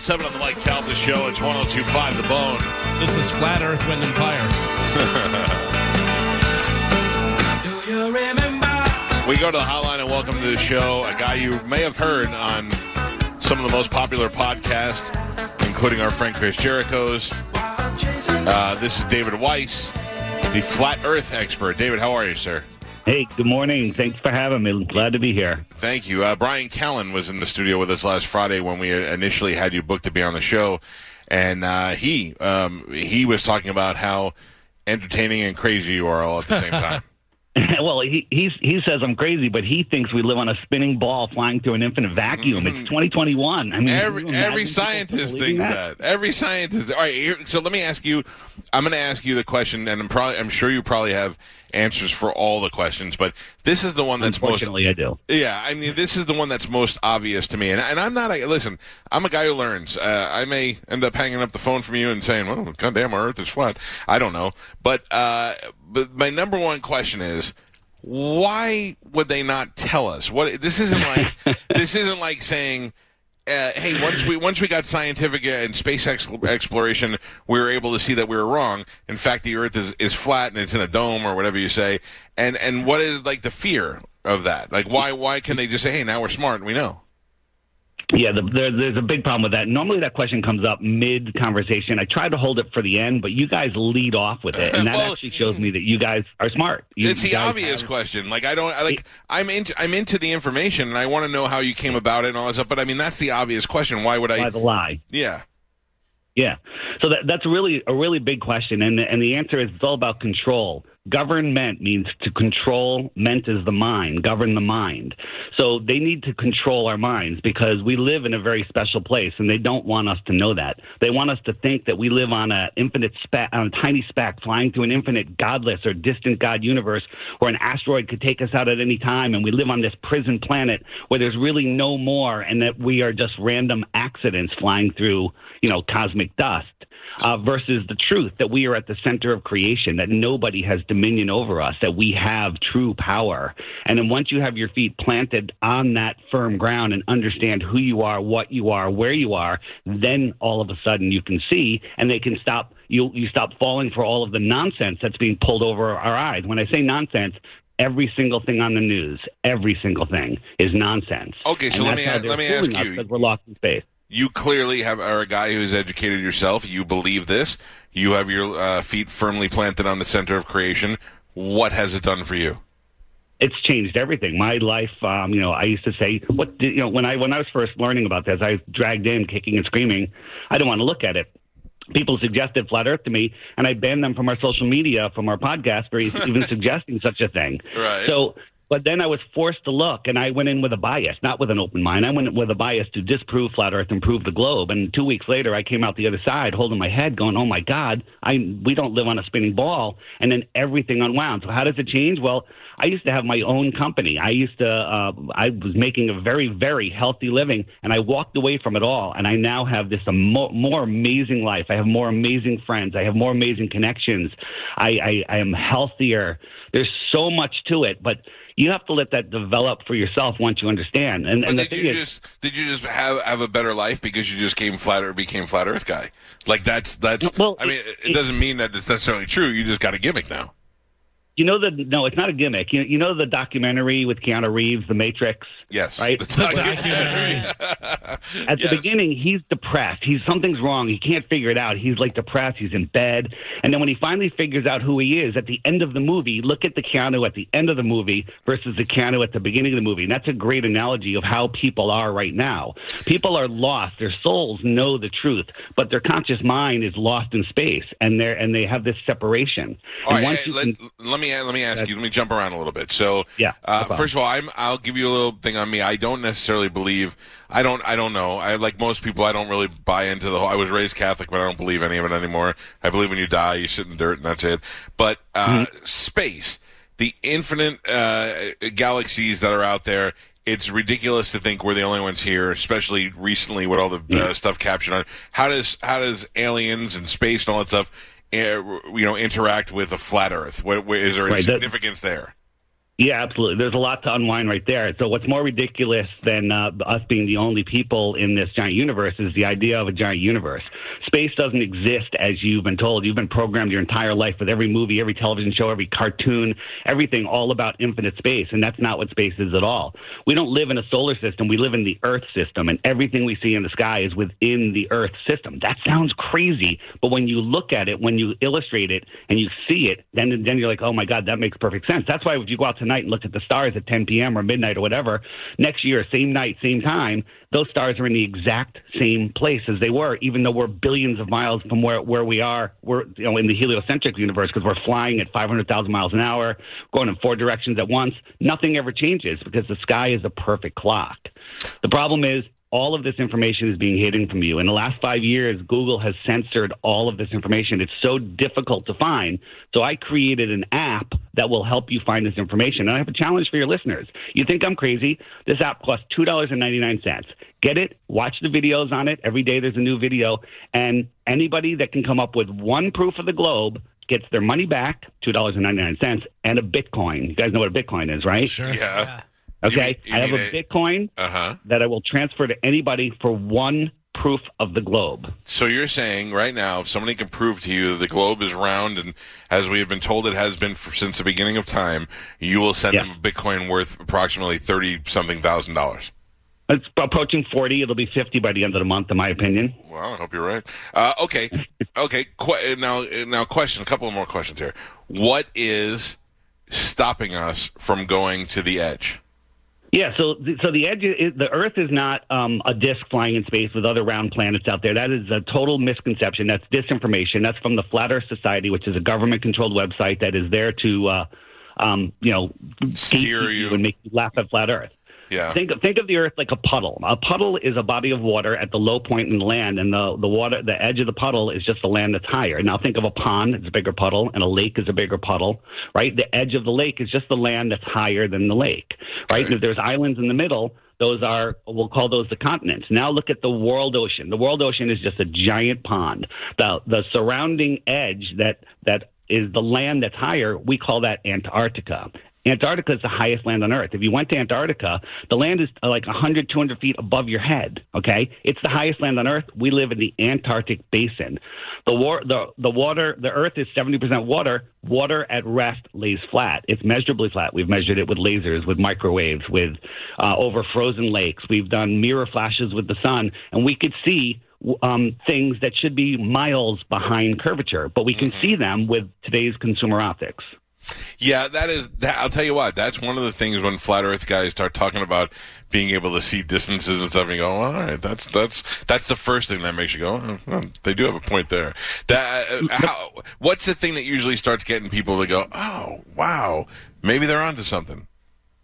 7 on the Mike Calta Show. It's 1025 The Bone. This is Flat Earth, Wind, and Fire. We go to the hotline and welcome to the show a guy you may have heard on some of the most popular podcasts, including our friend Chris Jericho's. Uh, this is David Weiss, the flat earth expert. David, how are you, sir? Hey, good morning. Thanks for having me. Glad to be here. Thank you. Uh, Bryan Callen was in the studio with us last Friday when we initially had you booked to be on the show, and uh, he um, he was talking about how entertaining and crazy you are all at the same time. well, he he's, he says I'm crazy, but he thinks we live on a spinning ball flying through an infinite vacuum. It's 2021. I mean, every every scientist thinks that? that. Every scientist. All right, here, so let me ask you. I'm going to ask you the question, and I'm probably I'm sure you probably have answers for all the questions, but this is the one that's most. Unfortunately, most. I do. Yeah, I mean, this is the one that's most obvious to me, and, and I'm not. A, listen, I'm a guy who learns. Uh, I may end up hanging up the phone from you and saying, "Well, goddamn, our Earth is flat." I don't know, but uh, but my number one question is why would they not tell us? What this isn't like this isn't like saying uh, hey once we once we got scientific and space ex- exploration we were able to see that we were wrong. In fact the earth is, is flat and it's in a dome or whatever you say. And and what is like the fear of that? Like why why can they just say hey now we're smart and we know yeah, the, there, there's a big problem with that. Normally, that question comes up mid conversation. I try to hold it for the end, but you guys lead off with it, and that well, actually shows me that you guys are smart. You, it's the obvious have... question. Like I don't like. I'm into I'm into the information, and I want to know how you came about it and all that stuff. But I mean, that's the obvious question. Why would I? Why the lie? Yeah. Yeah. So that, that's really a really big question, and and the answer is it's all about control. Government means to control. Ment is the mind. Govern the mind. So they need to control our minds because we live in a very special place, and they don't want us to know that. They want us to think that we live on a infinite speck, on a tiny speck, flying through an infinite, godless or distant God universe, where an asteroid could take us out at any time, and we live on this prison planet where there's really no more, and that we are just random accidents flying through, you know, cosmic dust uh, versus the truth that we are at the center of creation, that nobody has dominion over us, that we have true power. And then once you have your feet planted on that firm ground and understand who you are, what you are, where you are, then all of a sudden you can see and they can stop you you stop falling for all of the nonsense that's being pulled over our eyes. When I say nonsense, every single thing on the news, every single thing is nonsense. Okay, so let me let me ask you because we're lost in space you clearly have are a guy who's educated yourself. You believe this. You have your uh, feet firmly planted on the center of creation. What has it done for you? It's changed everything. My life, um, you know, I used to say, what, did, you know, when I when I was first learning about this, I was dragged in, kicking and screaming. I didn't want to look at it. People suggested flat Earth to me, and I banned them from our social media, from our podcast, for even suggesting such a thing. Right. So but then I was forced to look, and I went in with a bias, not with an open mind. I went with a bias to disprove flat Earth and prove the globe. And two weeks later, I came out the other side, holding my head, going, "Oh my God, I we don't live on a spinning ball." And then everything unwound. So how does it change? Well, I used to have my own company. I used to, uh, I was making a very, very healthy living, and I walked away from it all. And I now have this more, more amazing life. I have more amazing friends. I have more amazing connections. I, I, I am healthier. There's so much to it, but you have to let that develop for yourself once you understand. And, and the did you is, just did you just have have a better life because you just came flat or became flat Earth guy? Like that's that's. Well, I mean, it, it doesn't mean that it's necessarily true. You just got a gimmick now. You know the no, it's not a gimmick. You, you know the documentary with Keanu Reeves, The Matrix. Yes, right. The documentary. At the yes. beginning, he's depressed. He's something's wrong. He can't figure it out. He's like depressed. He's in bed, and then when he finally figures out who he is, at the end of the movie, look at the Keanu at the end of the movie versus the Keanu at the beginning of the movie. And that's a great analogy of how people are right now. People are lost. Their souls know the truth, but their conscious mind is lost in space, and they and they have this separation. All and right, hey, let, can, let me let me ask you. Let me jump around a little bit. So, yeah. Uh, first of all, I'm. I'll give you a little thing on me. I don't necessarily believe. I don't. I don't know. I like most people. I don't really buy into the whole. I was raised Catholic, but I don't believe any of it anymore. I believe when you die, you sit in dirt, and that's it. But uh, mm-hmm. space, the infinite uh, galaxies that are out there. It's ridiculous to think we're the only ones here, especially recently with all the uh, stuff captured on. How does how does aliens and space and all that stuff Eh, you know interact with a flat Earth? What, what, is there any right, significance that, there? Yeah, absolutely. There's a lot to unwind right there. So, what's more ridiculous than uh, us being the only people in this giant universe is the idea of a giant universe. Space doesn't exist as you've been told. You've been programmed your entire life with every movie, every television show, every cartoon, everything all about infinite space. And that's not what space is at all. We don't live in a solar system. We live in the Earth system, and everything we see in the sky is within the Earth system. That sounds crazy, but when you look at it, when you illustrate it, and you see it, then then you're like, oh my God, that makes perfect sense. That's why if you go out tonight and look at the stars at 10 p.m. or midnight or whatever, next year, same night, same time, those stars are in the exact same place as they were, even though we're billions of miles from where, where we are. We're you know in the heliocentric universe because we're flying at 500,000 miles an hour, going in four directions at once. Nothing ever changes because the sky is a perfect clock. The problem is all of this information is being hidden from you. In the last five years, Google has censored all of this information. It's so difficult to find. So I created an app that will help you find this information. And I have a challenge for your listeners. You think I'm crazy? This app costs $2.99. Get it, watch the videos on it. Every day there's a new video. And anybody that can come up with one proof of the globe gets their money back, $2.99, and a Bitcoin. You guys know what a Bitcoin is, right? Sure. Yeah. Okay, You mean- you I have a a- Bitcoin Uh huh. that I will transfer to anybody for one proof of the globe. So you're saying right now, if somebody can prove to you the globe is round and as we have been told it has been for, since the beginning of time, you will send Yeah. them a Bitcoin worth approximately thirty something thousand dollars. It's approaching 40. It'll be 50 by the end of the month, in my opinion. Well, I hope you're right. Uh, okay, okay. Qu- now, now, question. A couple more questions here. What is stopping us from going to the edge? Yeah, so so the edge, is, the Earth is not um, a disk flying in space with other round planets out there. That is a total misconception. That's disinformation. That's from the Flat Earth Society, which is a government-controlled website that is there to, uh, um, you know, Steer you. and make you laugh at flat Earth. Yeah. Think of, think of the Earth like a puddle. A puddle is a body of water at the low point in the land, and the, the water, the edge of the puddle is just the land that's higher. Now think of a pond; it's a bigger puddle, and a lake is a bigger puddle, right? The edge of the lake is just the land that's higher than the lake, right? And if there's islands in the middle, those are we'll call those the continents. Now look at the world ocean. The world ocean is just a giant pond. The the surrounding edge that that is the land that's higher, we call that Antarctica. Antarctica is the highest land on Earth. If you went to Antarctica, the land is uh, like 100, 200 feet above your head. Okay, it's the highest land on Earth. We live in the Antarctic basin. The war, the the water, the Earth is 70% water. Water at rest lays flat. It's measurably flat. We've measured it with lasers, with microwaves, with uh, over frozen lakes. We've done mirror flashes with the sun, and we could see um, things that should be miles behind curvature, but we can see them with today's consumer optics. Yeah, that is. That, I'll tell you what. That's one of the things when flat Earth guys start talking about being able to see distances and stuff. And you go, well, all right, that's that's that's the first thing that makes you go. Oh, well, they do have a point there. That uh, how, what's the thing that usually starts getting people to go, oh, wow, maybe they're onto something.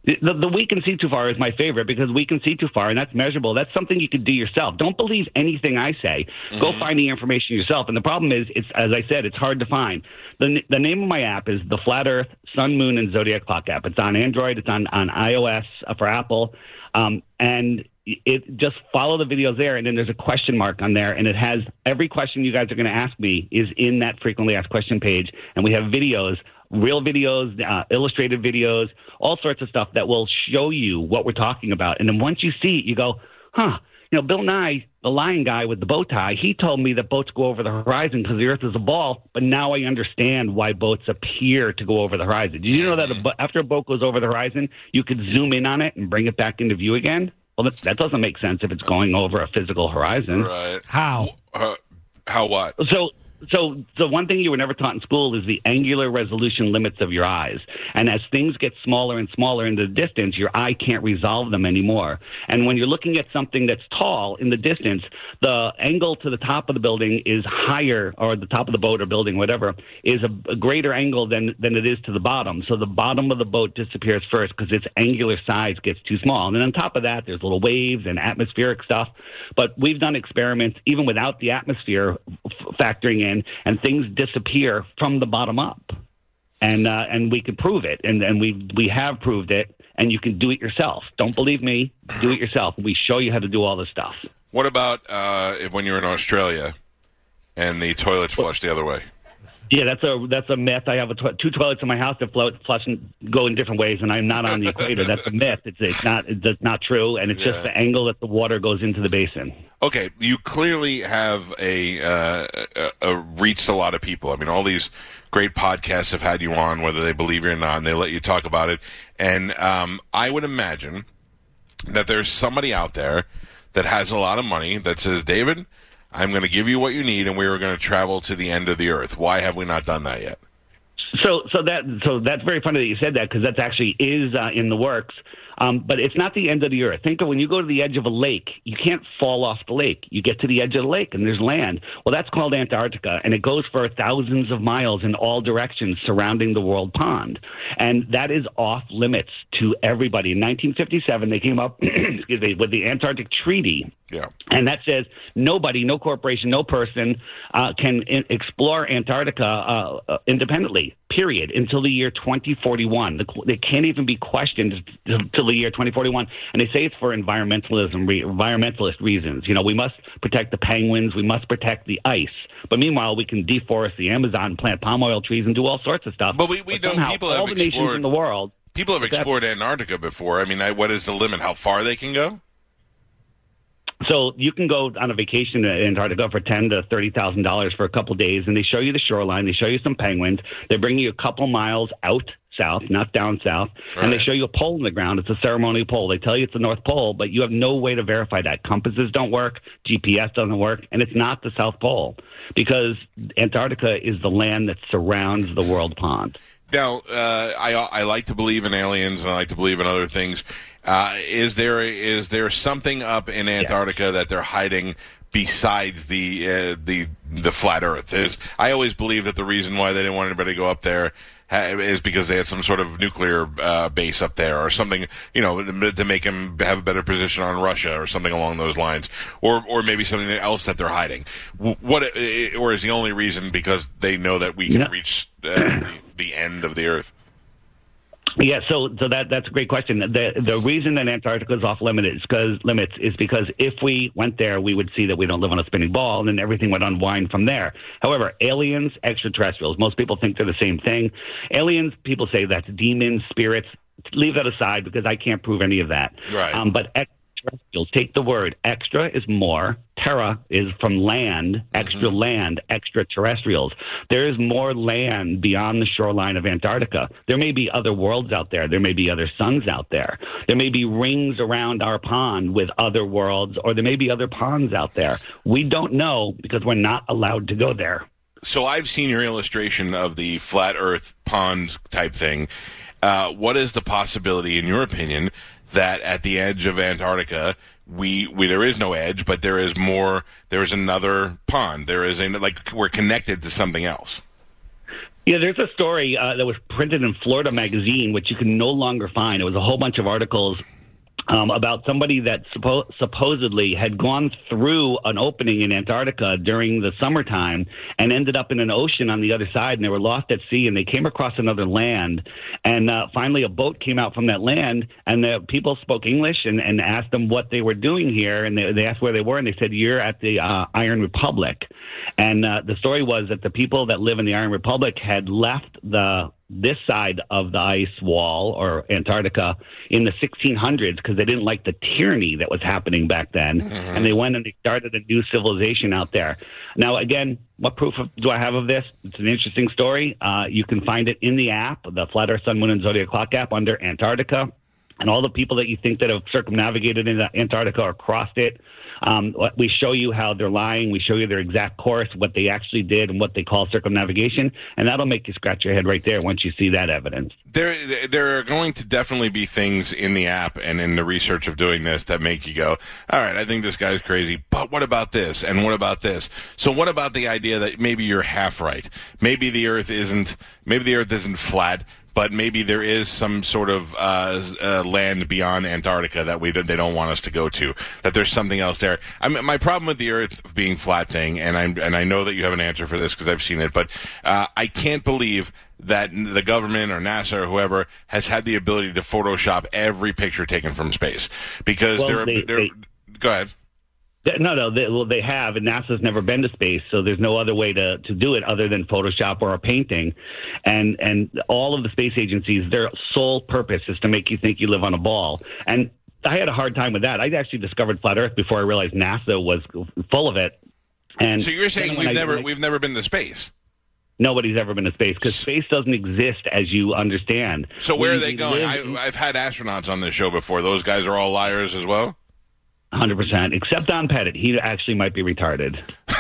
The, the we can see too far is my favorite because we can see too far, and that's measurable. That's something you can do yourself. Don't believe anything I say. Go find the information yourself. And the problem is, it's as I said, it's hard to find. the The name of my app is the Flat Earth Sun, Moon, and Zodiac Clock app. It's on Android. It's on on iOS uh, for Apple, um, and it just follow the videos there. And then there's a question mark on there, and it has every question you guys are going to ask me is in that frequently asked question page, and we have videos real videos, uh, illustrated videos, all sorts of stuff that will show you what we're talking about. And then once you see it, you go, huh, you know, Bill Nye, the lion guy with the bow tie, he told me that boats go over the horizon because the earth is a ball, but now I understand why boats appear to go over the horizon. Did you know that a bo- after a boat goes over the horizon, you could zoom in on it and bring it back into view again? Well, that, that doesn't make sense if it's going over a physical horizon. Right? How? Uh, how what? So, so the one thing you were never taught in school is the angular resolution limits of your eyes. And as things get smaller and smaller in the distance, your eye can't resolve them anymore. And when you're looking at something that's tall in the distance, the angle to the top of the building is higher, or the top of the boat or building, whatever, is a, a greater angle than than it is to the bottom. So the bottom of the boat disappears first because its angular size gets too small. And then on top of that, there's little waves and atmospheric stuff. But we've done experiments even without the atmosphere f- factoring in, and things disappear from the bottom up. And uh, and we could prove it, and and we we have proved it. And you can do it yourself. Don't believe me. Do it yourself. We show you how to do all this stuff. What about uh, when you're in Australia and the toilets flush the other way? Yeah, that's a that's a myth. I have a tw- two toilets in my house that float, flush, and go in different ways, and I'm not on the equator. That's a myth. It's it's not it's not true, and it's Yeah. just the angle that the water goes into the basin. Okay, you clearly have a, uh, a, a reached a lot of people. I mean, all these great podcasts have had you on, whether they believe you or not, and they let you talk about it. And um, I would imagine that there's somebody out there that has a lot of money that says, David, I'm going to give you what you need, and we are going to travel to the end of the earth. Why have we not done that yet? So, so that so that's very funny that you said that because that's actually is uh, in the works. Um, but it's not the end of the earth. Think of when you go to the edge of a lake, you can't fall off the lake. You get to the edge of the lake and there's land. Well, that's called Antarctica, and it goes for thousands of miles in all directions surrounding the world pond. And that is off limits to everybody. In 1957, they came up, excuse me, with the Antarctic Treaty, Yeah. and that says nobody, no corporation, no person uh, can in- explore Antarctica uh, uh, independently. Period. Until the year 2041, the, they can't even be questioned until the year 2041. And they say it's for environmentalism, re- environmentalist reasons. You know, we must protect the penguins, we must protect the ice. But meanwhile, we can deforest the Amazon, plant palm oil trees, and do all sorts of stuff. But we- we know somehow, people all have the nations explored- in the world. People have explored Antarctica before. I mean, I, what is the limit? How far they can go? So you can go on a vacation to Antarctica for ten to thirty thousand dollars for a couple days, and they show you the shoreline. They show you some penguins. They bring you a couple miles out south, not down south, and they show you a pole in the ground. It's a ceremonial pole. They tell you it's the North Pole, but you have no way to verify that. Compasses don't work, GPS doesn't work, and it's not the South Pole because Antarctica is the land that surrounds the world pond. Now, uh, I I like to believe in aliens and I like to believe in other things. Uh, is there is there something up in Antarctica that they're hiding besides the uh, the the flat Earth? There's, I always believe that the reason why they didn't want anybody to go up there ha- is because they had some sort of nuclear uh, base up there or something, you know, to make them have a better position on Russia or something along those lines, or or maybe something else that they're hiding. What uh, or is the only reason because they know that we can Yeah. reach uh, the, the end of the Earth? Yeah, so so that that's a great question. The the reason that Antarctica is off limit is because limits is because if we went there, we would see that we don't live on a spinning ball, and then everything would unwind from there. However, aliens, extraterrestrials, most people think they're the same thing. Aliens, people say that's demons, spirits. Leave that aside because I can't prove any of that. Right. Um, but extraterrestrials, take the word extra is more. Terra is from land, extra land, extraterrestrials. There is more land beyond the shoreline of Antarctica. There may be other worlds out there. There may be other suns out there. There may be rings around our pond with other worlds, or there may be other ponds out there. We don't know because we're not allowed to go there. So I've seen your illustration of the flat Earth pond type thing. Uh, what is the possibility, in your opinion, that at the edge of Antarctica, we, we there is no edge, but there is more. There is another pond. There is a like we're connected to something else. Yeah, there's a story uh, that was printed in Florida Magazine, which you can no longer find. It was a whole bunch of articles um, about somebody that suppo- supposedly had gone through an opening in Antarctica during the summertime and ended up in an ocean on the other side, and they were lost at sea, and they came across another land, and uh, finally a boat came out from that land, and the people spoke English and, and asked them what they were doing here, and they, they asked where they were, and they said, "You're at the uh, Iron Republic," and uh, the story was that the people that live in the Iron Republic had left the this side of the ice wall or Antarctica in the 1600s because they didn't like the tyranny that was happening back then. And they went and they started a new civilization out there. Now, again, what proof of, do I have of this? It's an interesting story. Uh, you can find it in the app, the Flat Earth, Sun, Moon, and Zodiac Clock app under Antarctica. And all the people that you think that have circumnavigated into Antarctica or crossed it, um, we show you how they're lying. We show you their exact course, what they actually did, and what they call circumnavigation, and that'll make you scratch your head right there once you see that evidence. There, there are going to definitely be things in the app and in the research of doing this that make you go, all right, I think this guy's crazy, but what about this? And what about this? So what about the idea that maybe you're half right? Maybe the earth isn't, maybe the earth isn't flat, but maybe there is some sort of uh, uh, land beyond Antarctica that we they don't want us to go to. That there's something else there. I mean, my problem with the Earth being flat thing, and I'm and I know that you have an answer for this because I've seen it, but uh, I can't believe that the government or NASA or whoever has had the ability to Photoshop every picture taken from space because Well, there are. they- there, they- go ahead. No, no, they, well, they have, and NASA's never been to space, so there's no other way to, to do it other than Photoshop or a painting. And and all of the space agencies, their sole purpose is to make you think you live on a ball. And I had a hard time with that. I actually discovered flat Earth before I realized NASA was full of it. And so you're saying we've I- never I- we've never been to space. nobody's ever been to space because space doesn't exist as you understand. So where We- are they going? I, I've had astronauts on this show before. Those guys are all liars as well. Hundred percent, except Don Pettit. He actually might be retarded.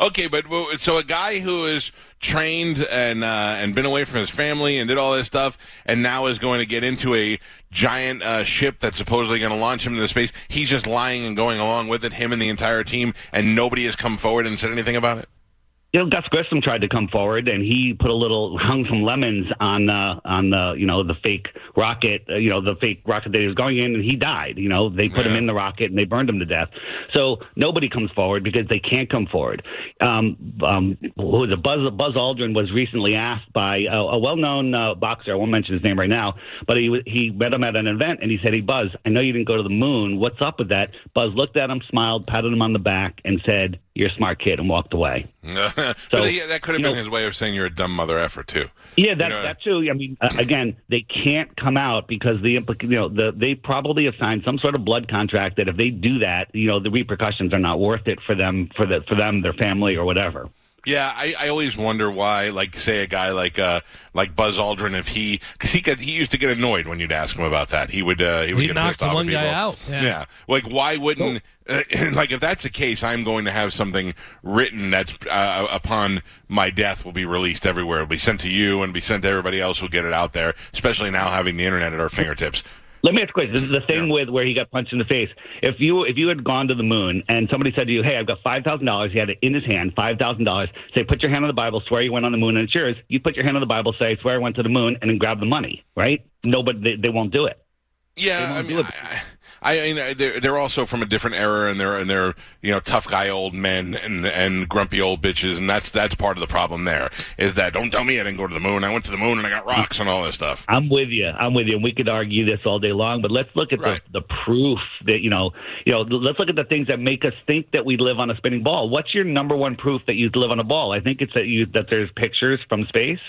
Okay, but but- so a guy who is trained and uh, and been away from his family and did all this stuff, and now is going to get into a giant uh, ship that's supposedly going to launch him into space. He's just lying and going along with it. Him and the entire team, and nobody has come forward and said anything about it. You know, Gus Grissom tried to come forward, and he put a little hung some lemons on uh, on the you know the fake rocket, uh, you know the fake rocket that he was going in, and he died. You know, they put him in the rocket and they burned him to death. So nobody comes forward because they can't come forward. Um, um, who was it? Buzz Buzz Aldrin was recently asked by a, a well-known uh, boxer. I won't mention his name right now, but he he met him at an event and he said, "Hey Buzz, I know you didn't go to the moon. What's up with that?" Buzz looked at him, smiled, patted him on the back, and said, "You're a smart kid," and walked away. but he, that could have been know- his way of saying you're a dumb mother effer too. Yeah, that, You know- that too. I mean, uh, again, they can't come out because the you know the they probably have signed some sort of blood contract that if they do that, you know, the repercussions are not worth it for them for the for them their family or whatever. Yeah, I, I always wonder why, like, say a guy like uh, like Buzz Aldrin, if he because he got, he used to get annoyed when you'd ask him about that. He would uh, he would He get knocked pissed the off at one guy people. out. Yeah. Yeah. like why wouldn't uh, like if that's the case, I'm going to have something written that's uh, upon my death will be released everywhere. It'll be sent to you and be sent to everybody else who'll get it out there. Especially now having the internet at our fingertips. Let me ask a question. This is the thing with where he got punched in the face. If you if you had gone to the moon and somebody said to you, "Hey, I've got five thousand dollars," he had it in his hand, five thousand dollars. Say, put your hand on the Bible, swear you went on the moon, and it's yours. You put your hand on the Bible, say, swear I went to the moon, and then grab the money. Right? Nobody, they, they won't do it. Yeah, I mean. I, mean, they're, they're also from a different era, and they're and they're you know tough guy old men and and grumpy old bitches, and that's that's part of the problem. There is that don't tell me I didn't go to the moon. I went to the moon and I got rocks and all this stuff. I'm with you. I'm with you. And we could argue this all day long, but let's look at Right. the, the proof that, you know, you know, let's look at the things that make us think that we live on a spinning ball. What's your number one proof that you live on a ball? I think it's that you, that there's pictures from space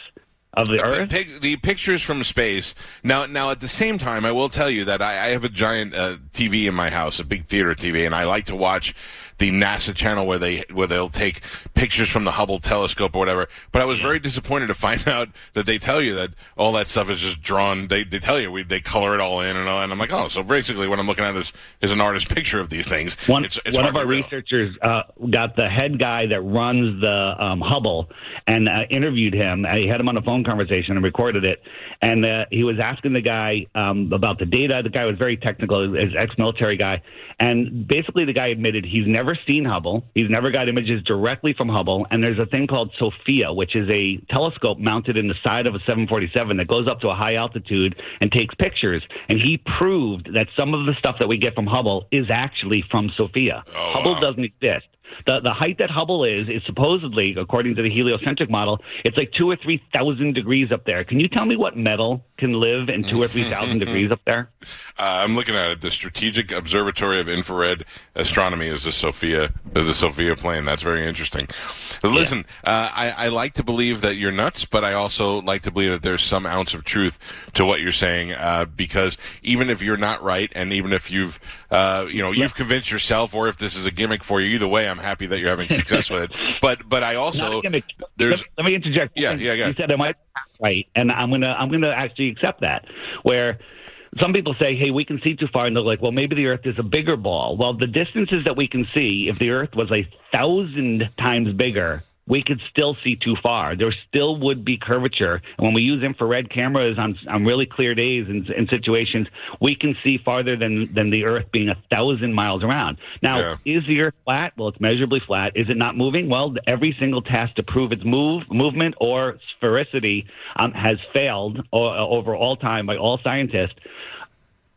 of the The, earth. pic- the pictures from space. Now, now at the same time, I will tell you that I, I have a giant uh, TV in my house, a big theater TV, and I like to watch the NASA channel where they where they'll take pictures from the Hubble telescope or whatever. But I was very disappointed to find out that they tell you that all that stuff is just drawn. They they tell you we, they color it all in and all, and I'm like, oh, so basically what I'm looking at is is an artist picture of these things. One, it's, it's one of our researchers uh, got the head guy that runs the um, Hubble and uh, interviewed him. He had him on a phone conversation and recorded it. And uh, he was asking the guy um, about the data. The guy was very technical, is ex-military guy. And basically, the guy admitted he's never seen Hubble. He's never got images directly from Hubble. And there's a thing called SOFIA, which is a telescope mounted in the side of a 747 that goes up to a high altitude and takes pictures. And he proved that some of the stuff that we get from Hubble is actually from SOFIA. Oh, Hubble wow. doesn't exist. The the height that Hubble is is supposedly, according to the heliocentric model, it's like two or three thousand degrees up there. Can you tell me what metal can live in two or three thousand degrees up there? Uh, I'm looking at it. The Strategic Observatory of Infrared Astronomy is the SOFIA, the SOFIA plane. That's very interesting. Listen, uh, I, I like to believe that you're nuts, but I also like to believe that there's some ounce of truth to what you're saying. Uh, because even if you're not right, and even if you've, uh, you know, you've convinced yourself, or if this is a gimmick for you, either way, I'm happy that you're having success with it. But, but I also there's let, let me interject. Yeah, yeah, yeah. You said I might right, and I'm gonna I'm gonna actually accept that. Where some people say, "Hey, we can see too far," and they're like, "Well, maybe the Earth is a bigger ball." Well, the distances that we can see, if the Earth was a thousand times bigger. We could still see too far. There still would be curvature. And when we use infrared cameras on, on really clear days and in situations, we can see farther than, than the Earth being a thousand miles around. Now, Yeah. is the Earth flat? Well, it's measurably flat. Is it not moving? Well, every single test to prove its move, movement or sphericity um, has failed o- over all time by all scientists.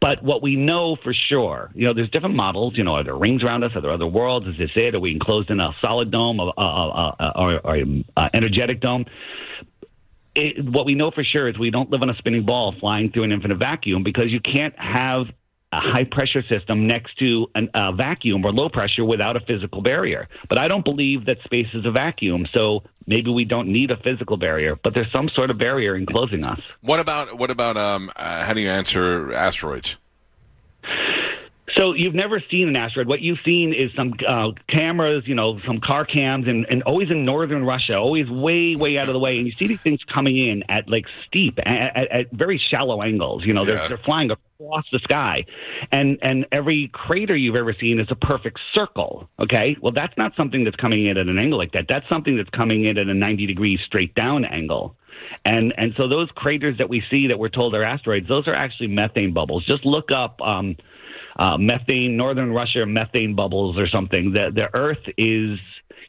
But what we know for sure, you know, there's different models. You know, are there rings around us? Are there other worlds? Is this it? Are we enclosed in a solid dome a- a- or, or an energetic dome? It, what we know for sure is we don't live on a spinning ball flying through an infinite vacuum because you can't have a high pressure system next to a uh, vacuum or low pressure without a physical barrier. But I don't believe that space is a vacuum, so maybe we don't need a physical barrier. But there's some sort of barrier enclosing us. What about what about um, uh, how do you answer asteroids? So you've never seen an asteroid. What you've seen is some uh, cameras, you know, some car cams, and, and always in northern Russia, always way, way out of the way. And you see these things coming in at like steep, at, at, at very shallow angles. You know, they're, they're flying across the sky, and and every crater you've ever seen is a perfect circle. Okay, well that's not something that's coming in at an angle like that. That's something that's coming in at a ninety degrees straight down angle. And and so those craters that we see that we're told are asteroids, those are actually methane bubbles. Just look up um, uh, methane, northern Russia methane bubbles or something. The the Earth is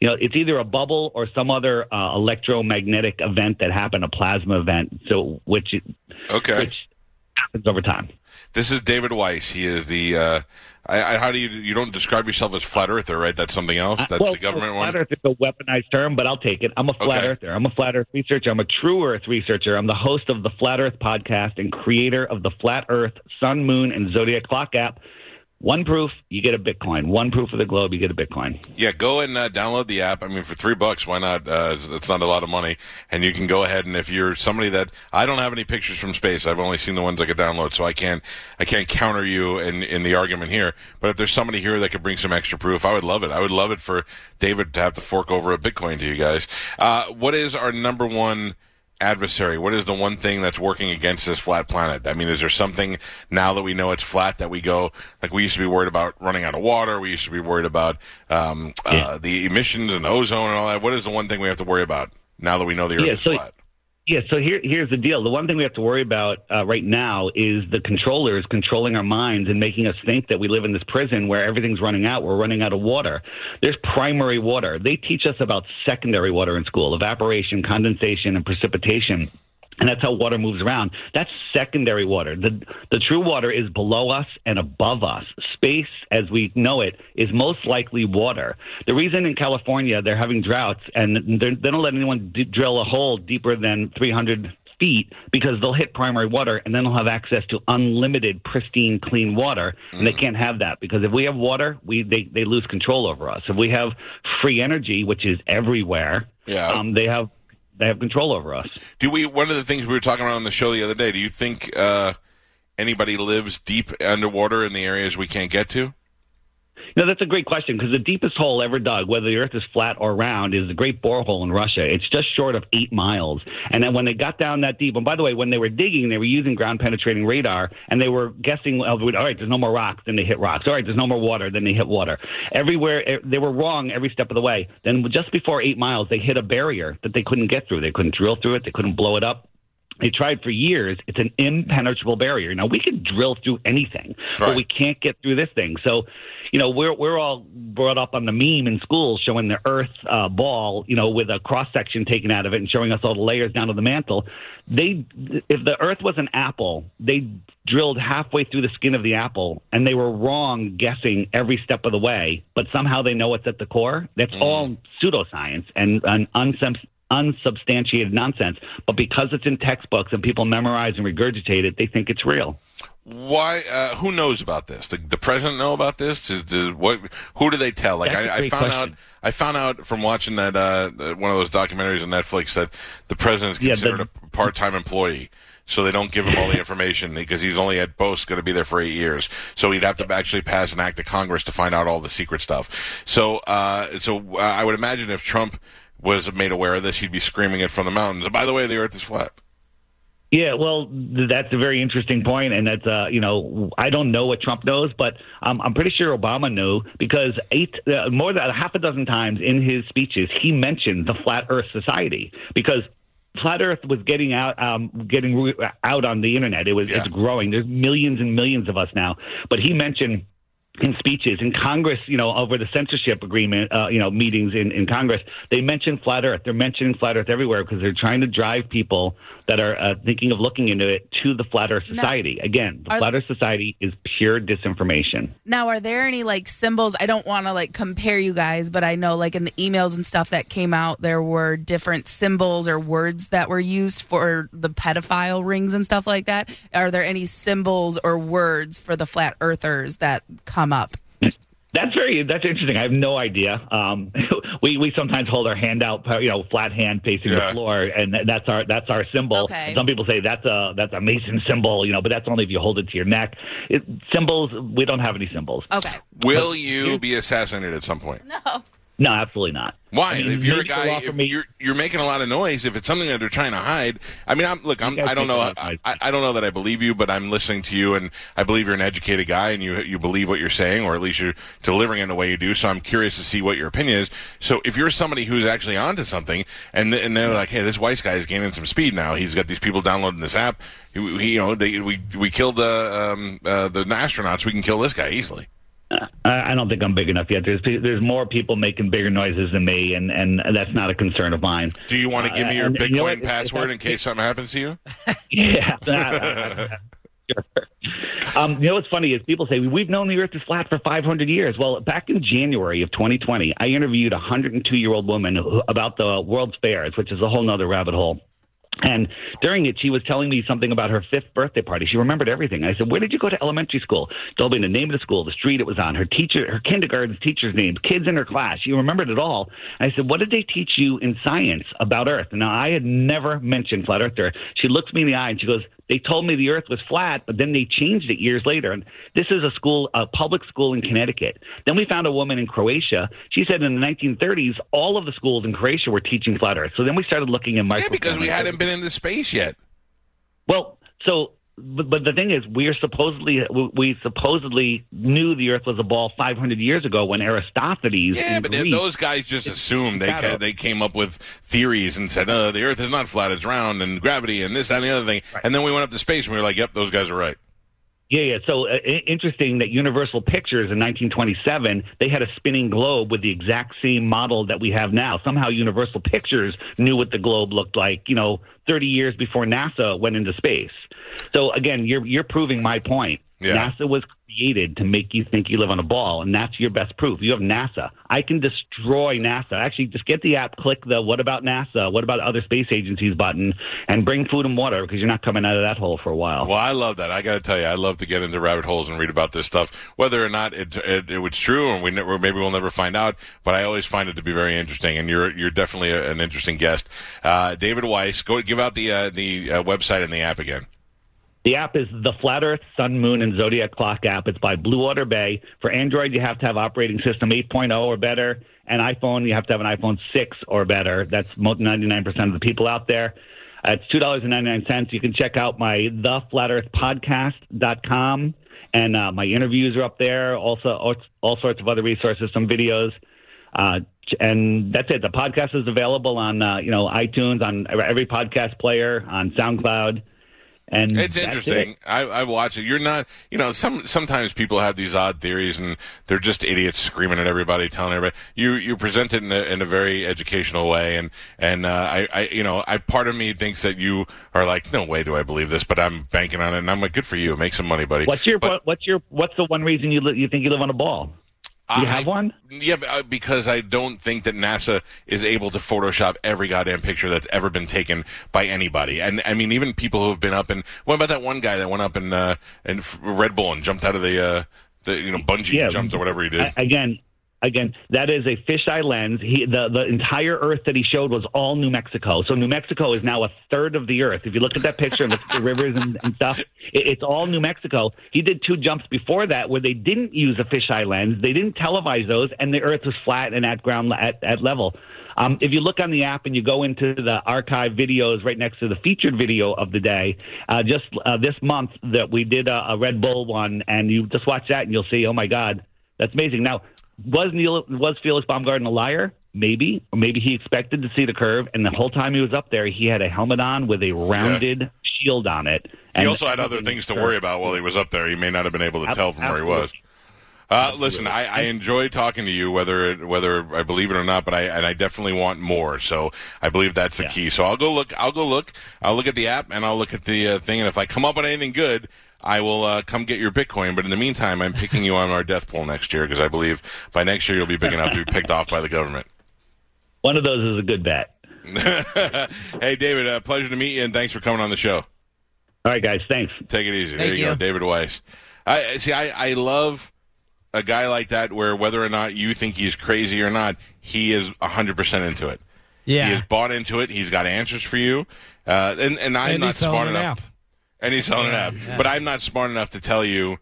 you know it's either a bubble or some other uh, electromagnetic event that happened, a plasma event. So which Okay. which happens over time. This is David Weiss. He is the. Uh, I, I, how do you? You don't describe yourself as flat earther, right? That's something else. That's well, the government flat one. Earth is a weaponized term, but I'll take it. I'm a flat Okay. earther. I'm a flat Earth researcher. I'm a true Earth researcher. I'm the host of the Flat Earth podcast and creator of the Flat Earth Sun, Moon, and Zodiac Clock app. One proof, you get a Bitcoin. One proof of the globe, you get a Bitcoin. Yeah, go and uh, download the app. I mean, for three bucks, why not? Uh, it's, not a lot of money, and you can go ahead and if you're somebody that I don't have any pictures from space, I've only seen the ones I could download, so I can't I can't counter you in in the argument here. But if there's somebody here that could bring some extra proof, I would love it. I would love it for David to have to fork over a Bitcoin to you guys. Uh, what is our number one? Adversary? What is the one thing that's working against this flat planet? I mean, is there something now that we know it's flat that we go like we used to be worried about running out of water? We used to be worried about um, uh, the emissions and the ozone and all that. What is the one thing we have to worry about now that we know the Earth Yeah, is so- flat? Yeah, so here, here's the deal. The one thing we have to worry about uh, right now is the controllers controlling our minds and making us think that we live in this prison where everything's running out. We're running out of water. There's primary water. They teach us about secondary water in school evaporation, condensation, and precipitation. And that's how water moves around. That's secondary water. The, the true water is below us and above us. Space, as we know it, is most likely water. The reason in California they're having droughts and they're, they don't let anyone d- drill a hole deeper than 300 feet because they'll hit primary water and then they'll have access to unlimited, pristine, clean water. And they can't have that because if we have water, we they, they lose control over us. If we have free energy, which is everywhere, Yeah. um, they have they have control over us. Do we? One of the things we were talking about on the show the other day. Do you think uh, anybody lives deep underwater in the areas we can't get to? No, that's a great question because the deepest hole ever dug, whether the Earth is flat or round, is the Great Borehole in Russia. It's just short of eight miles. And then when they got down that deep, and by the way, when they were digging, they were using ground penetrating radar, and they were guessing, all right, there's no more rocks, then they hit rocks. All right, there's no more water, then they hit water. Everywhere, eh, they were wrong every step of the way. Then just before eight miles, they hit a barrier that they couldn't get through. They couldn't drill through it. They couldn't blow it up. They tried for years. It's an impenetrable barrier. Now we can drill through anything, Right. but we can't get through this thing. So, you know, we're we're all brought up on the meme in school showing the Earth uh, ball, you know, with a cross section taken out of it and showing us all the layers down to the mantle. They, if the Earth was an apple, they drilled halfway through the skin of the apple, and they were wrong guessing every step of the way. But somehow they know what's at the core. That's all pseudoscience and unsem- unsubstantiated nonsense. But because it's in textbooks and people memorize and regurgitate it, they think it's real. Why? Uh, who knows about this? The, the president know about this? Is, does, what? Who do they tell? Like I, I found question. out. I found out from watching that uh, one of those documentaries on Netflix that the president's Yeah, considered the- a part-time employee. So they don't give him all the information because he's only at most going to be there for eight years. So he'd have to actually pass an act of Congress to find out all the secret stuff. So, uh, so uh, I would imagine if Trump was made aware of this, he'd be screaming it from the mountains. By the way, the Earth is flat. Yeah, well, that's a very interesting point, and that's uh, you know, I don't know what Trump knows, but um, I'm pretty sure Obama knew because eight, uh, more than a half a dozen times in his speeches, he mentioned the Flat Earth Society because Flat Earth was getting out, um, getting re- out on the internet. It was Yeah. it's growing. There's millions and millions of us now, but he mentioned in speeches in Congress, you know, over the censorship agreement, uh, you know, meetings in, in Congress, they mention flat Earth. They're mentioning flat Earth everywhere because they're trying to drive people that are uh, thinking of looking into it to the flat Earth Society. Now, Again, the flat Earth Society is pure disinformation. Now, are there any like symbols? I don't want to like compare you guys, but I know like in the emails and stuff that came out, there were different symbols or words that were used for the pedophile rings and stuff like that. Are there any symbols or words for the flat earthers that come come up? That's very that's interesting. I have no idea. Um, we we sometimes hold our hand out, you know, flat hand facing yeah. the floor, and that's our that's our symbol. Okay. Some people say that's a that's a Mason symbol, you know, but that's only if you hold it to your neck. It, symbols, we don't have any symbols. Okay. Will but, you be assassinated at some point? No. No, absolutely not. Why? I mean, if you're a guy, if me, you're you're making a lot of noise. If it's something that they're trying to hide, I mean, I'm look, I'm, I don't know, I, I, don't know that I believe you, but I'm listening to you, and I believe you're an educated guy, and you you believe what you're saying, or at least you're delivering it in the way you do. So I'm curious to see what your opinion is. So if you're somebody who's actually onto something, and and they're like, hey, this Weiss guy is gaining some speed now. He's got these people downloading this app. He, he you know, they, we we killed the um, uh, the astronauts. We can kill this guy easily. I don't think I'm big enough yet. There's there's more people making bigger noises than me, and, and that's not a concern of mine. Do you want to give me your uh, Bitcoin you know password in case something happens to you? yeah. Um, you know what's funny is people say we've known the Earth is flat for 500 years. Well, back in January of 2020, I interviewed a 102 year old woman about the World's Fairs, which is a whole nother rabbit hole. And during it, she was telling me something about her fifth birthday party. She remembered everything. I said, "Where did you go to elementary school?" Told me the name of the school, the street it was on, her teacher, her kindergarten teacher's name, kids in her class. She remembered it all. I said, "What did they teach you in science about Earth?" Now I had never mentioned flat Earth. She looks me in the eye and she goes, they told me the earth was flat, but then they changed it years later. And this is a school, a public school in Connecticut. Then we found a woman in Croatia. She said in the 1930s, all of the schools in Croatia were teaching flat earth. So then we started looking at Yeah, because we hadn't been into space yet. Well, so but, but the thing is, we are supposedly we supposedly knew the Earth was a ball 500 years ago when Aristophanes. Yeah, but Greece, those guys just assumed they ca- they came up with theories and said, "Uh, the Earth is not flat; it's round, and gravity, and this and the other thing." Right. And then we went up to space, and we were like, "Yep, those guys are right." Yeah, yeah. So uh, interesting that Universal Pictures in 1927 they had a spinning globe with the exact same model that we have now. Somehow Universal Pictures knew what the globe looked like, you know, 30 years before NASA went into space. So again, you're you're proving my point. Yeah. NASA was created to make you think you live on a ball, and that's your best proof. You have NASA. I can destroy NASA. Actually, just get the app, click the "What about NASA? What about other space agencies?" button, and bring food and water because you're not coming out of that hole for a while. Well, I love that. I got to tell you, I love to get into rabbit holes and read about this stuff, whether or not it it, it was true, and we maybe we'll never find out. But I always find it to be very interesting, and you're you're definitely a, an interesting guest, uh, David Weiss. Go give out the uh, the uh, website and the app again. The app is the Flat Earth, Sun, Moon, and Zodiac Clock app. It's by Blue Water Bay. For Android, you have to have operating system 8.0 or better. And iPhone, you have to have an iPhone 6 or better. That's 99% of the people out there. It's $2.99. You can check out my theflatearthpodcast.com. And uh, my interviews are up there. Also, all, all sorts of other resources, some videos. Uh, and that's it. The podcast is available on, uh, you know, iTunes, on every podcast player, on SoundCloud. And it's interesting. It. I, I watch it. You're not, you know, some sometimes people have these odd theories and they're just idiots screaming at everybody, telling everybody. You you present it in a, in a very educational way, and and uh, I, I you know I part of me thinks that you are like, no way do I believe this, but I'm banking on it, and I'm like, good for you, make some money, buddy. What's your but, what's your what's the one reason you li- you think you live on a ball? You have one? Yeah, uh, because I don't think that NASA is able to Photoshop every goddamn picture that's ever been taken by anybody. And I mean, even people who have been up and what about that one guy that went up in uh, in Red Bull and jumped out of the uh, the you know bungee yeah, jumped or whatever he did? Again, again, that is a fisheye lens. He, the, the entire Earth that he showed was all New Mexico. So New Mexico is now a third of the Earth. If you look at that picture and the rivers and, and stuff, it, it's all New Mexico. He did two jumps before that where they didn't use a fisheye lens. They didn't televise those, and the Earth was flat and at ground at, at level. Um, if you look on the app and you go into the archive videos right next to the featured video of the day, uh, just uh, this month that we did a, a Red Bull one, and you just watch that and you'll see, oh my God, that's amazing. Now, was Neil was Felix Baumgartner a liar? Maybe, or maybe he expected to see the curve, and the whole time he was up there, he had a helmet on with a rounded yeah. shield on it. he also had other things to worry about while he was up there. He may not have been able to tell from where he was. Uh, listen, I, I enjoy talking to you, whether it, whether I believe it or not, but I and I definitely want more. So I believe that's the Yeah. key. So I'll go look. I'll go look. I'll look at the app and I'll look at the uh, thing. And if I come up with anything good, I will uh, come get your Bitcoin. But in the meantime, I'm picking you on our death pool next year because I believe by next year you'll be big enough to be picked off by the government. One of those is a good bet. hey, David, uh, pleasure to meet you, and thanks for coming on the show. All right, guys. Thanks. Take it easy. Thank there you, go. David Weiss. I see. I, I love a guy like that, where whether or not you think he's crazy or not, he is hundred percent into it. Yeah. He is bought into it. He's got answers for you. Uh, and and I'm and not he's selling smart an enough. app. And he's selling Yeah, an app. yeah. But I'm not smart enough to tell you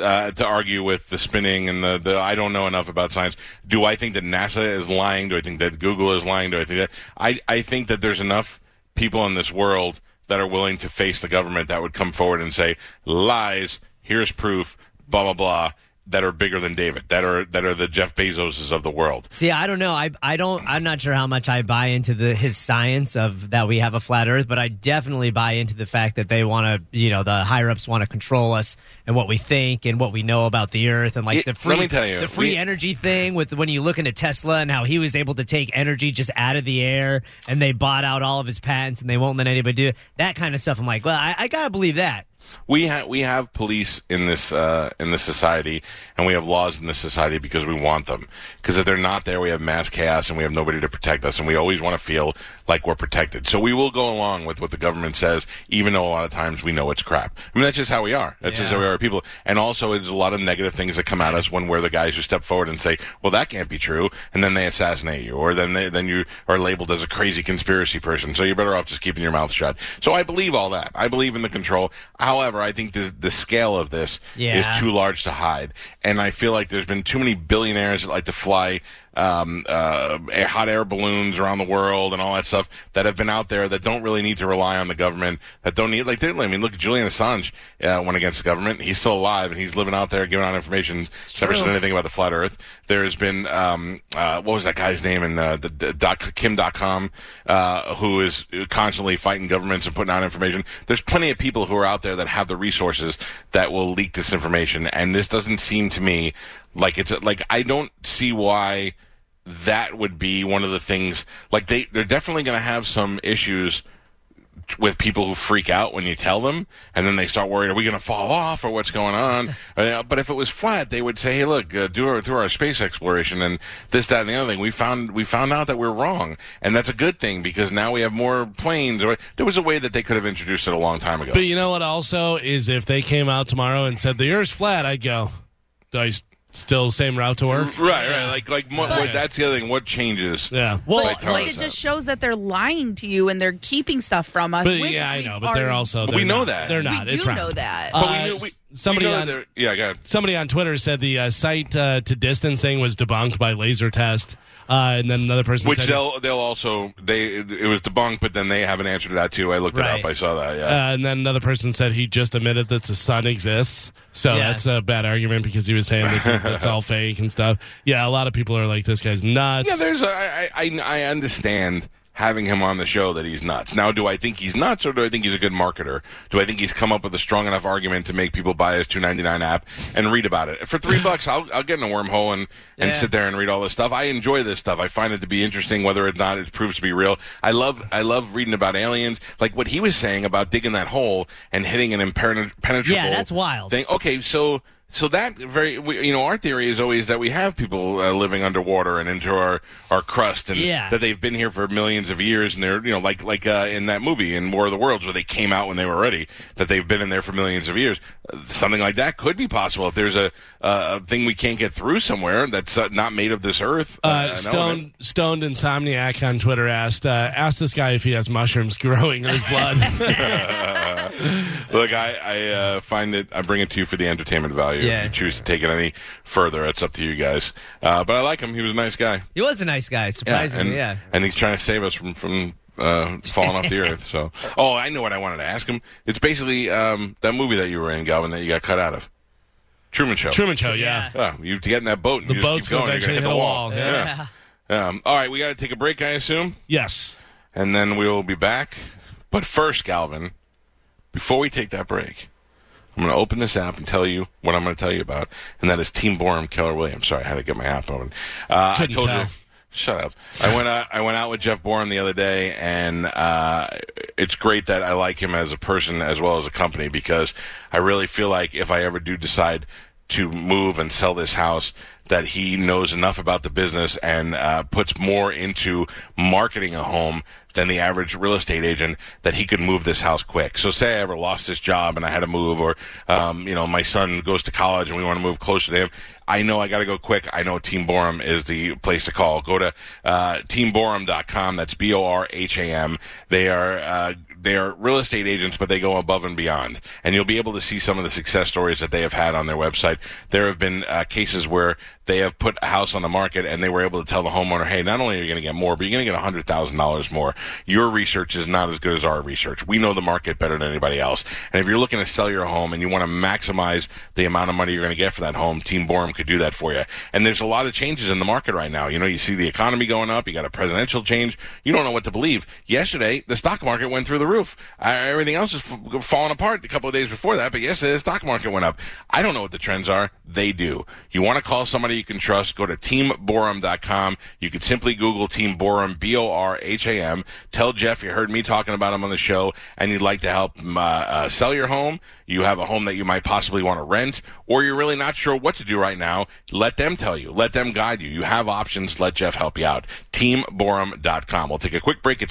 uh, to argue with the spinning and the, the I don't know enough about science. Do I think that NASA is lying? Do I think that Google is lying? Do I think that I I think that there's enough people in this world that are willing to face the government that would come forward and say lies. Here's proof. Blah blah blah. That are bigger than David. That are that are the Jeff Bezoses of the world. See, I don't know. I I don't. I'm not sure how much I buy into the his science of that we have a flat Earth, but I definitely buy into the fact that they want to, you know, the higher ups want to control us and what we think and what we know about the Earth and like Yeah, the free let me tell you, the free we- energy thing with when you look into Tesla and how he was able to take energy just out of the air and they bought out all of his patents and they won't let anybody do it. That kind of stuff. I'm like, well, I, I gotta believe that. We have we have police in this uh, in this society, and we have laws in this society because we want them. Because if they're not there, we have mass chaos, and we have nobody to protect us, and we always want to feel like we're protected. So we will go along with what the government says, even though a lot of times we know it's crap. I mean, that's just how we are. That's just how we are people. And also, there's a lot of negative things that come at us when we're the guys who step forward and say, "Well, that can't be true," and then they assassinate you, or then they, then you are labeled as a crazy conspiracy person. So you're better off just keeping your mouth shut. So I believe all that. I believe in the control. However, I think the the scale of this Yeah. is too large to hide, and I feel like there's been too many billionaires that like to fly um, uh, hot air balloons around the world and all that stuff that have been out there that don't really need to rely on the government. That don't need like they, I mean, look, Julian Assange uh, went against the government. He's still alive and he's living out there giving out information. Never said anything about the flat Earth. There's been um, uh, what was that guy's name in uh, the, the dot, Kim Dotcom uh, who is constantly fighting governments and putting out information. There's plenty of people who are out there that have the resources that will leak this information, and this doesn't seem to me like it's like I don't see why that would be one of the things. Like they they're definitely going to have some issues with people who freak out when you tell them, and then they start worrying, are we going to fall off or what's going on? Uh, but if it was flat, they would say, hey, look, uh, do our, through our space exploration and this, that, and the other thing, we found we found out that we're wrong, and that's a good thing because now we have more planes. Or there was a way that they could have introduced it a long time ago. But you know what? Also, is if they came out tomorrow and said the Earth's flat, I'd go. S- still same route to work? Right, right. Like, like what, what, that's the other thing. What changes? Yeah. Well, Like how like it's it just up. shows that they're lying to you and they're keeping stuff from us. But which yeah, I we've know. But they're already- also. They're we know not. that. they're not. We it's do right. know that. Uh, But we knew, we, somebody on- yeah, go ahead. Somebody on Twitter said the uh, sight uh, to distance thing was debunked by laser test, uh, and then another person Which said, they'll they'll also they it was debunked, but then they have an answer to that too. I looked it up. I saw that. Yeah. Uh, and then another person said he just admitted that the sun exists. So Yeah. that's a bad argument because he was saying that that's all fake and stuff. Yeah, a lot of people are like, this guy's nuts. yeah, there's a, I, I I understand having him on the show that he's nuts. Now, do I think he's nuts or do I think he's a good marketer? Do I think he's come up with a strong enough argument to make people buy his two ninety nine app and read about it for three bucks? I'll I'll get in a wormhole and and Yeah. sit there and read all this stuff. I enjoy this stuff. I find it to be interesting, whether or not it proves to be real. I love I love reading about aliens, like what he was saying about digging that hole and hitting an impenetrable. Yeah, that's wild. Thing. Okay, so. So that very, we, you know, our theory is always that we have people uh, living underwater and into our, our crust, and Yeah. that they've been here for millions of years, and they're, you know, like like uh, in that movie in War of the Worlds where they came out when they were ready, that they've been in there for millions of years. Uh, something like that could be possible if there's a, uh, a thing we can't get through somewhere that's uh, not made of this earth. Uh, an. Stoned, Stoned Insomniac on Twitter asked, uh, ask this guy if he has mushrooms growing in his blood. Look, I, I uh, find it. I bring it to you for the entertainment value. Yeah. If you choose to take it any further, it's up to you guys. Uh, but I like him. He was a nice guy. He was a nice guy, surprisingly. and, Yeah. and he's trying to save us from from uh, falling off the earth. So, oh, I know what I wanted to ask him. It's basically um, that movie that you were in, Galvin, that you got cut out of. Truman Show. Truman Show, yeah. Yeah. Oh, you get in that boat and The you just boat's keep going. gonna You're gonna hit eventually the hit a wall. wall, yeah. Yeah. Um, all right, we got to take a break, I assume, Yes. and then we will be back. But first, Galvin, before we take that break, I'm I'm going to open this app and tell you what I'm going to tell you about, and that is Team Borham Keller Williams. Sorry, I had to get my app open. Uh, I Couldn't told tell. Shut up. I went out, I went out with Jeff Borham the other day, and uh, it's great that I like him as a person as well as a company because I really feel like if I ever do decide to move and sell this house, that he knows enough about the business and uh, puts more into marketing a home than the average real estate agent that he could move this house quick. So say I ever lost this job and I had to move or, um, you know, my son goes to college and we want to move closer to him. I know I got to go quick. I know Team Borham is the place to call. Go to uh, teamborham.com. That's B O R H A M. They are uh, they are real estate agents, but they go above and beyond. And you'll be able to see some of the success stories that they have had on their website. There have been uh, cases where they have put a house on the market and they were able to tell the homeowner, hey, not only are you going to get more, but you're going to get $100,000 more. Your research is not as good as our research. We know the market better than anybody else. And if you're looking to sell your home and you want to maximize the amount of money you're going to get for that home, Team Borham could do that for you. And there's a lot of changes in the market right now. You know, you see the economy going up, you got a presidential change. You don't know what to believe. Yesterday, the stock market went through the roof. Uh, everything else is falling apart a couple of days before that, but yesterday the stock market went up. I don't know what the trends are. They do. You want to call somebody you can trust, go to teamborham.com. You can simply Google Team Borham, B O R H A M. Tell Jeff you heard me talking about him on the show and you'd like to help him, uh, uh, sell your home. You have a home that you might possibly want to rent, or you're really not sure what to do right now. Let them tell you. Let them guide you. You have options. Let Jeff help you out. Teamborham.com. We'll take a quick break. It's